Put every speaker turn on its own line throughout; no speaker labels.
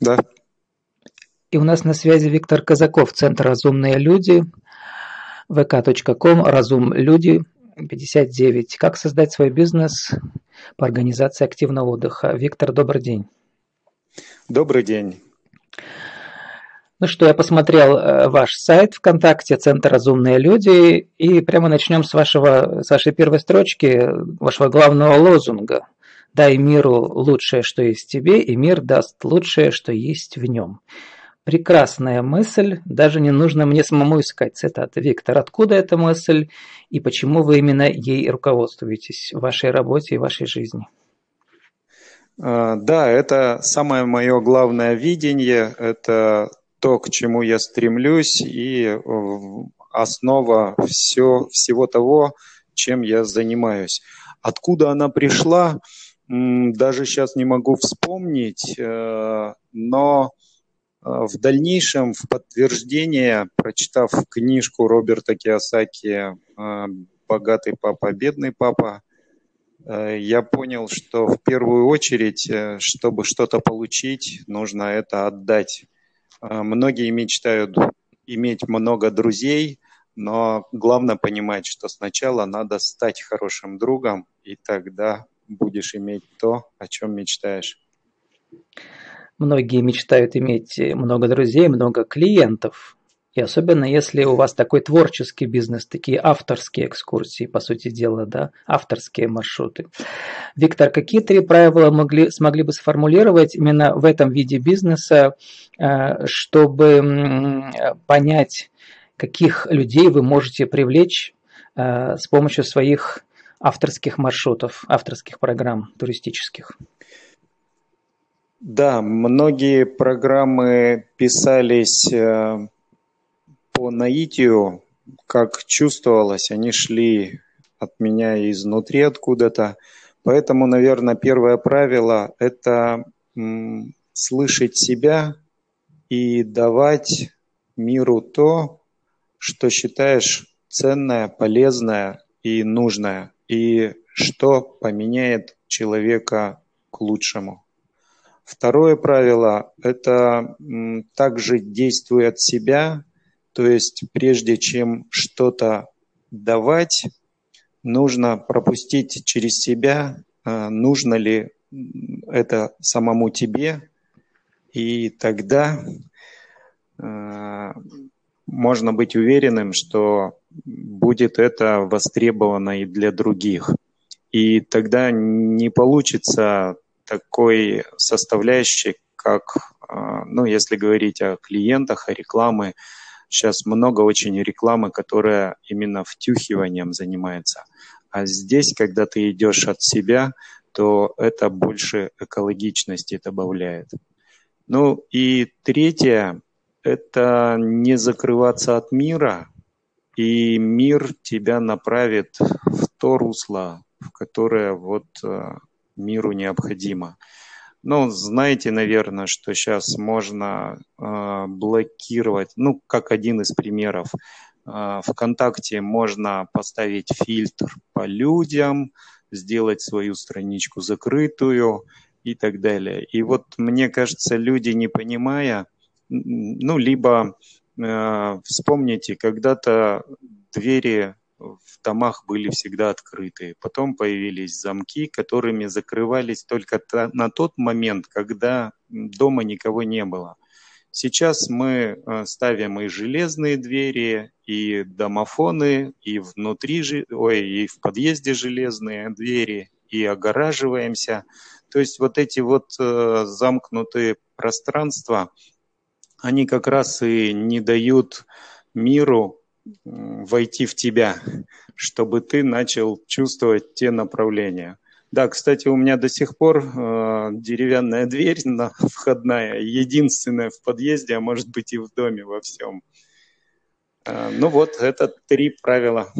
Да.
И у нас на связи Виктор Казаков, Центр «Разумные люди», vk.com, «Разум люди», 59. Как создать свой бизнес по организации активного отдыха? Виктор, добрый день.
Добрый день.
Ну что, я посмотрел э, ваш сайт ВКонтакте, Центр «Разумные люди», и прямо начнем с, вашего, с вашей первой строчки, вашего главного лозунга. «Дай миру лучшее, что есть в тебе, и мир даст лучшее, что есть в нем». Прекрасная мысль, даже не нужно мне самому искать цитаты. Виктор, откуда эта мысль и почему вы именно ей руководствуетесь в вашей работе и вашей жизни?
А, да, это самое мое главное видение, это то, к чему я стремлюсь, и э, основа все, всего того, чем я занимаюсь. Откуда она пришла, даже сейчас не могу вспомнить, э, но э, в дальнейшем, в подтверждение, прочитав книжку Роберта Киосаки «Богатый папа, бедный папа», я понял, что в первую очередь, чтобы что-то получить, нужно это отдать. Э, многие мечтают иметь много друзей, но главное понимать, что сначала надо стать хорошим другом, и тогда будешь иметь то, о чем мечтаешь.
Многие мечтают иметь много друзей, много клиентов, и особенно если у вас такой творческий бизнес, такие авторские экскурсии, по сути дела, да, авторские маршруты. Виктор, какие три правила могли, смогли бы сформулировать именно в этом виде бизнеса, э, чтобы понять, каких людей вы можете привлечь э, с помощью своих авторских маршрутов, авторских программ туристических?
Да, многие программы писались э, по наитию, как чувствовалось, они шли от меня изнутри откуда-то. Поэтому, наверное, первое правило – это слышать себя и давать миру то, что считаешь ценное, полезное и нужное, и что поменяет человека к лучшему. Второе правило – это также действуй от себя то есть прежде чем что-то давать, нужно пропустить через себя, э, нужно ли это самому тебе, и тогда э, можно быть уверенным, что будет это востребовано и для других. И тогда не получится такой составляющей, как, э, ну, если говорить о клиентах, о рекламе, Сейчас много очень рекламы, которая именно втюхиванием занимается. А здесь, когда ты идешь от себя, то это больше экологичности добавляет. Ну и третье – это не закрываться от мира, и мир тебя направит в то русло, в которое вот э, миру необходимо. Ну, знаете, наверное, что сейчас можно э, блокировать, ну, как один из примеров, э, ВКонтакте можно поставить фильтр по людям, сделать свою страничку закрытую и так далее. И вот мне кажется, люди, не понимая, ну, либо вспомните, когда-то двери в домах были всегда открыты. Потом появились замки, которыми закрывались только на тот момент, когда дома никого не было. Сейчас мы э, ставим и железные двери, и домофоны, и внутри, ой, и в подъезде железные двери, и огораживаемся. То есть вот эти вот э, замкнутые пространства, они как раз и не дают миру войти в тебя, чтобы ты начал чувствовать те направления. Да, кстати, у меня до сих пор э, деревянная дверь на, входная, единственная в подъезде, а может быть и в доме во всем. Э, ну вот, это три правила.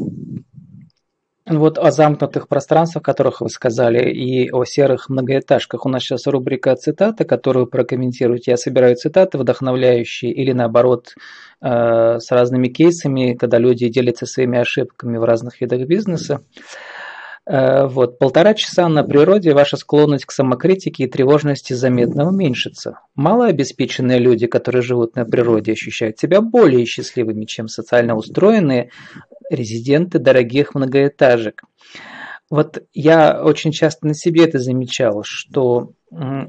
Вот о замкнутых пространствах, о которых вы сказали, и о серых многоэтажках. У нас сейчас рубрика цитаты, которую прокомментируйте. Я собираю цитаты вдохновляющие или наоборот э, с разными кейсами, когда люди делятся своими ошибками в разных видах бизнеса. Э, вот, полтора часа на природе ваша склонность к самокритике и тревожности заметно уменьшится. Малообеспеченные люди, которые живут на природе, ощущают себя более счастливыми, чем социально устроенные резиденты дорогих многоэтажек. Вот я очень часто на себе это замечал, что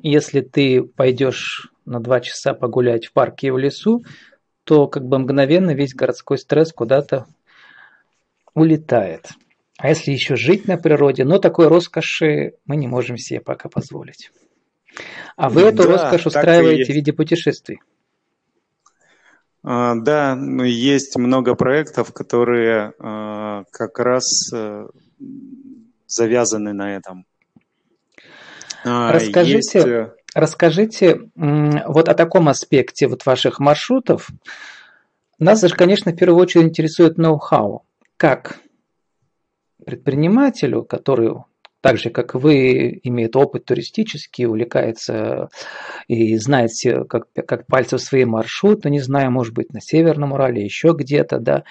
если ты пойдешь на два часа погулять в парке и в лесу, то как бы мгновенно весь городской стресс куда-то улетает. А если еще жить на природе, но такой роскоши мы не можем себе пока позволить. А вы эту да, роскошь устраиваете в виде путешествий.
А, да, ну, есть много проектов, которые а, как раз а, завязаны на этом.
А, расскажите, есть... Э, расскажите вот о таком аспекте вот ваших маршрутов. Нас же, конечно, в первую очередь интересует ноу-хау. Как предпринимателю, который так же, как вы, имеет опыт туристический, увлекается и знает все, как, как пальцы свои маршруты, не знаю, может быть, на Северном Урале, еще где-то, да.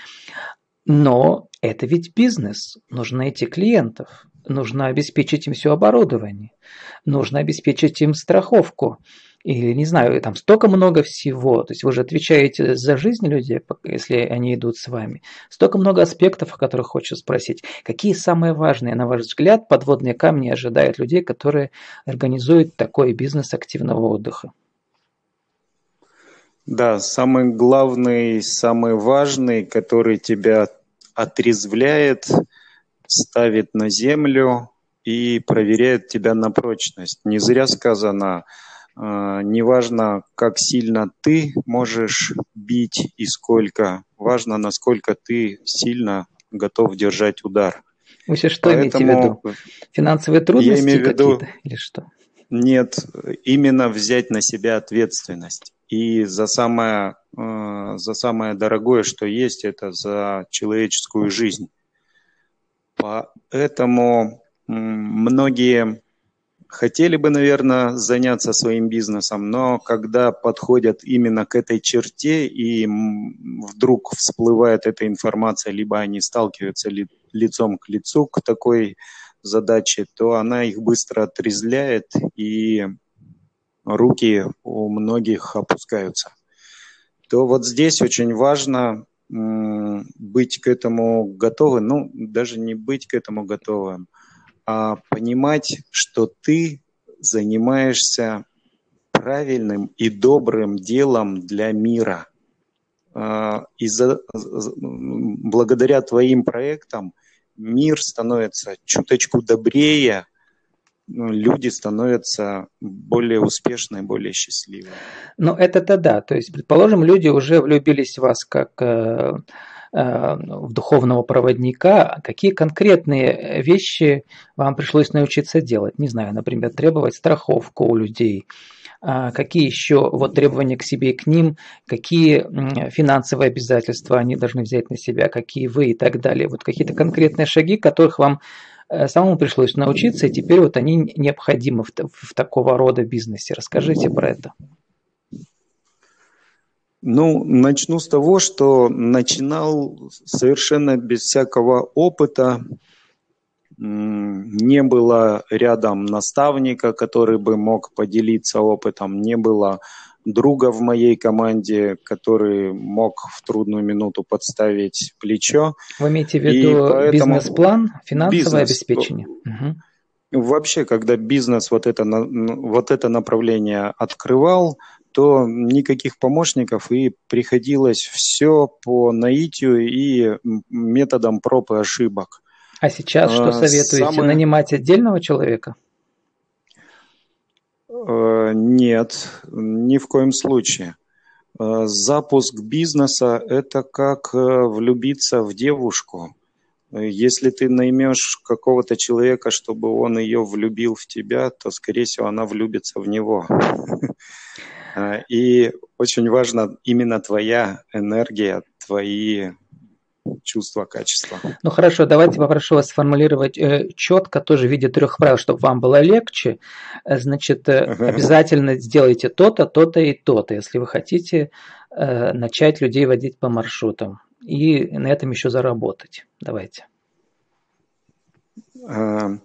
Но это ведь бизнес, нужно найти клиентов, нужно обеспечить им все оборудование, нужно обеспечить им страховку, или не знаю, там столько много всего, то есть вы же отвечаете за жизнь людей, если они идут с вами, столько много аспектов, о которых хочу спросить. Какие самые важные, на ваш взгляд, подводные камни ожидают людей, которые организуют такой бизнес активного отдыха?
Да, самый главный, самый важный, который тебя отрезвляет, ставит на землю и проверяет тебя на прочность. Не зря сказано, неважно, как сильно ты можешь бить и сколько, важно, насколько ты сильно готов держать удар.
Вы сейчас что Поэтому имеете в виду? Финансовые трудности я имею в виду, или что?
Нет, именно взять на себя ответственность. И за самое, а, за самое дорогое, что есть, это за человеческую жизнь. Поэтому многие хотели бы, наверное, заняться своим бизнесом, но когда подходят именно к этой черте и вдруг всплывает эта информация, либо они сталкиваются ли, лицом к лицу к такой задаче, то она их быстро отрезляет и руки у многих опускаются. То вот здесь очень важно быть к этому готовым, ну, даже не быть к этому готовым, а понимать, что ты занимаешься правильным и добрым делом для мира. А, и за, благодаря твоим проектам мир становится чуточку добрее, ну, люди становятся более успешными, более счастливыми.
Ну, это-то да. То есть, предположим, люди уже влюбились в вас как Э, в духовного проводника, какие конкретные вещи вам пришлось научиться делать? Не знаю, например, требовать страховку у людей, а какие еще вот требования к себе и к ним, какие финансовые обязательства они должны взять на себя, какие вы и так далее. Вот какие-то конкретные шаги, которых вам э, самому пришлось научиться, и теперь вот они необходимы в, в такого рода бизнесе. Расскажите про это.
Ну, начну с того, что начинал совершенно без всякого опыта. Не было рядом наставника, который бы мог поделиться опытом, не было друга в моей команде, который мог в трудную минуту подставить плечо.
Вы имеете в виду бизнес-план, финансовое бизнес, обеспечение?
Угу. Вообще, когда бизнес вот это, вот это направление открывал, то никаких помощников и приходилось все по наитию и методом проб и ошибок.
А сейчас что а, советуете? Самое... Нанимать отдельного человека?
Э, нет, ни в коем случае. Э, запуск бизнеса – это как э, влюбиться в девушку. Если ты наймешь какого-то человека, чтобы он ее влюбил в тебя, то, скорее всего, она влюбится в него. А, и очень важна именно твоя энергия, твои чувства, качества.
Ну хорошо, давайте попрошу вас сформулировать э, четко, тоже в виде трех правил, чтобы вам было легче. Э, значит, э, обязательно сделайте то-то, то-то и то-то, если вы хотите начать людей водить по маршрутам и на этом еще заработать. Давайте.
А,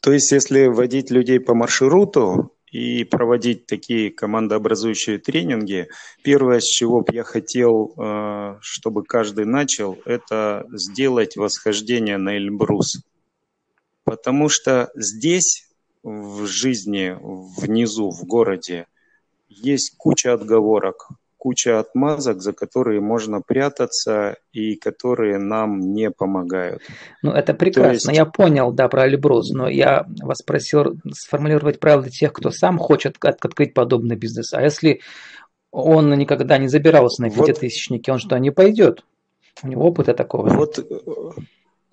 то есть, если водить людей по маршруту и проводить такие командообразующие тренинги, первое, с чего бы я хотел, а, чтобы каждый начал, это сделать восхождение на Эльбрус. Потому что здесь, в жизни, внизу, в городе, есть куча отговорок, куча отмазок, за которые можно прятаться и которые нам не помогают.
Ну, это прекрасно. есть... Я понял, да, про Альбрус, но я вас просил сформулировать правила для тех, кто сам хочет открыть подобный бизнес. А если он никогда не забирался на пятитысячники, вот... он что, не пойдет? У него опыта такого
вот, нет.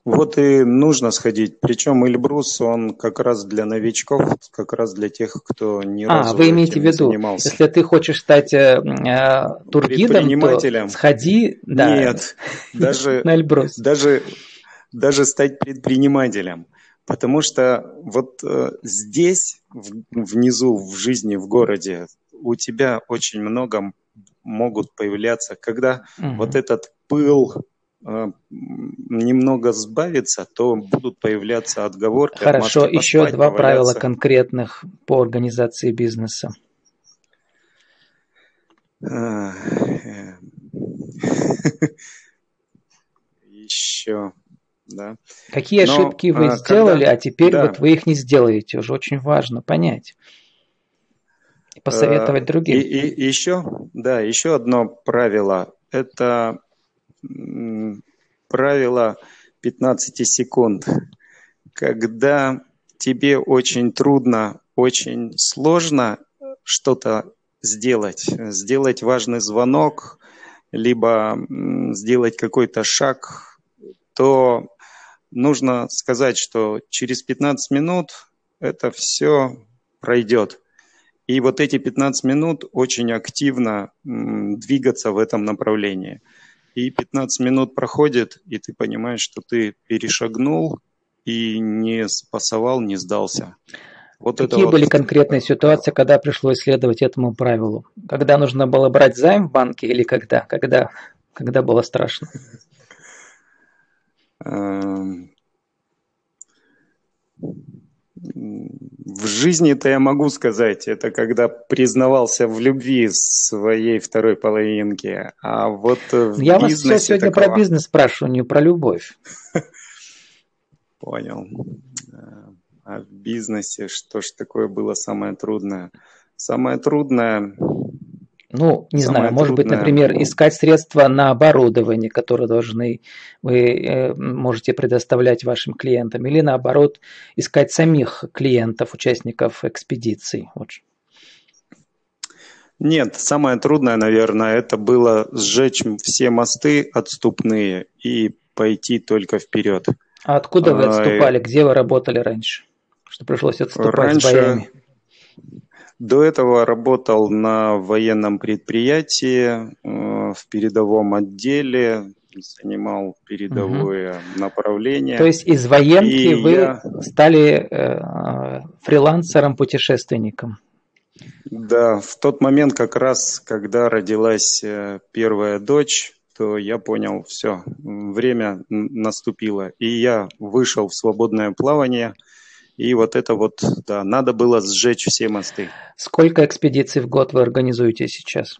Вот и нужно сходить. Причем Эльбрус, он как раз для новичков, как раз для тех, кто ни а,
вы имеете в виду, занимался. если ты хочешь стать э, э, тургидом, то сходи
да, Нет, даже, на Эльбрус. Даже, даже стать предпринимателем. Потому что вот э, здесь, в, внизу, в жизни, в городе, у тебя очень много могут появляться, когда угу. вот этот пыл, немного сбавится, то будут появляться отговорки.
Хорошо, еще два поваляться. правила конкретных по организации бизнеса.
Еще, да.
Какие Но, ошибки вы сделали, когда... а теперь да. вот вы их не сделаете. Уже очень важно понять и посоветовать другим.
И, и еще, да, еще одно правило – это правило 15 секунд. Когда тебе очень трудно, очень сложно что-то сделать, сделать важный звонок, либо сделать какой-то шаг, то нужно сказать, что через 15 минут это все пройдет. И вот эти 15 минут очень активно двигаться в этом направлении и 15 минут проходит, и ты понимаешь, что ты перешагнул и не спасовал, не сдался.
Вот Какие были вот... конкретные ситуации, когда пришлось следовать этому правилу? Когда нужно было брать займ в банке или когда? Когда, когда было страшно?
В жизни-то я могу сказать, это когда признавался в любви своей второй половинки, а вот в
Я вас все сегодня такого... про бизнес спрашиваю, не про любовь.
Понял. А в бизнесе что ж такое было самое трудное? Самое трудное
ну, не Самое знаю, может быть, например, искать средства на оборудование, которое должны вы э, можете предоставлять вашим клиентам, или наоборот, искать самих клиентов, участников экспедиций. Вот.
Нет, самое трудное, наверное, это было сжечь все мосты отступные и пойти только вперед.
А откуда вы отступали? А, Где вы работали раньше? Что пришлось отступать раньше, с боями?
До этого работал на военном предприятии э, в передовом отделе, занимал передовое угу. направление.
То есть из военки и вы я... стали э, фрилансером-путешественником?
Да, в тот момент как раз, когда родилась э, первая дочь, то я понял, все, время наступило. И я вышел в свободное плавание – и вот это вот, да, надо было сжечь все мосты.
Сколько экспедиций в год вы организуете сейчас?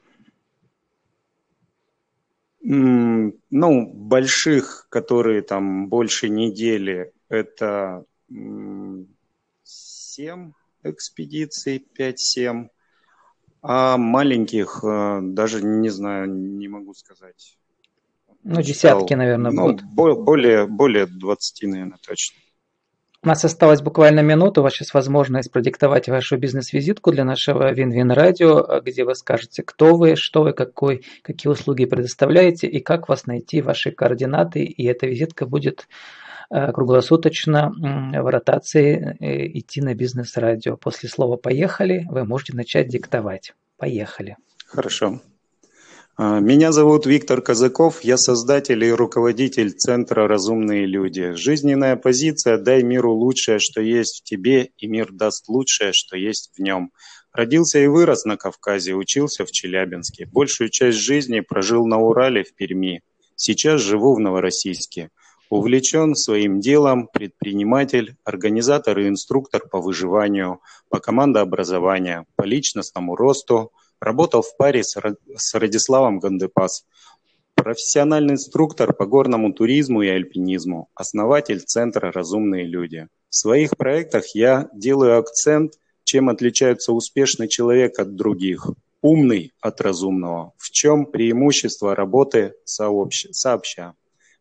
Ну, больших, которые там больше недели, это 7 экспедиций, 5-7. А маленьких э, даже не знаю, не могу сказать.
Ну, десятки, наверное, ну,
будут. Более, более 20, наверное, точно.
У нас осталась буквально минута. У вас сейчас возможность продиктовать вашу бизнес-визитку для нашего Вин-Вин Радио, где вы скажете, кто вы, что вы, какой, какие услуги предоставляете и как вас найти, ваши координаты. И эта визитка будет э, круглосуточно в ротации э, идти на бизнес-радио. После слова «поехали» вы можете начать диктовать. Поехали.
Хорошо. А, меня зовут Виктор Казаков, я создатель и руководитель Центра «Разумные люди». Жизненная позиция «Дай миру лучшее, что есть в тебе, и мир даст лучшее, что есть в нем». Родился и вырос на Кавказе, учился в Челябинске. Большую часть жизни прожил на Урале в Перми. Сейчас живу в Новороссийске. Увлечен своим делом, предприниматель, организатор и инструктор по выживанию, по командообразованию, по личностному росту. Работал в паре с Радиславом Гандепас. Профессиональный инструктор по горному туризму и альпинизму, основатель Центра «Разумные люди». В своих проектах я делаю акцент, чем отличается успешный человек от других, умный от разумного, в чем преимущество работы сообща,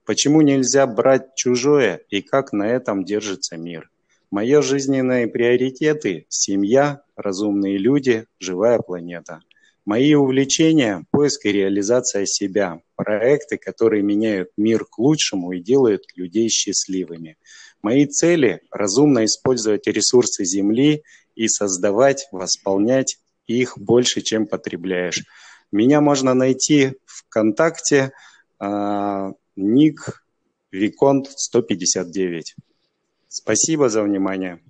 почему нельзя брать чужое и как на этом держится мир. Мои жизненные приоритеты – семья, разумные люди, живая планета – Мои увлечения – поиск и реализация себя, проекты, которые меняют мир к лучшему и делают людей счастливыми. Мои цели – разумно использовать ресурсы Земли и создавать, восполнять их больше, чем потребляешь. Меня можно найти ВКонтакте, э, ник Виконт 159. Спасибо за внимание.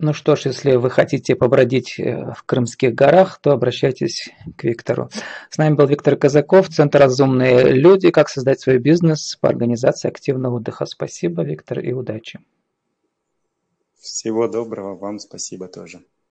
Ну что ж, если вы хотите побродить э, в Крымских горах, то обращайтесь к Виктору. С нами был Виктор Казаков, Центр «Разумные люди. Как создать свой бизнес по организации активного отдыха». Спасибо, Виктор, и удачи.
Всего доброго, вам спасибо тоже.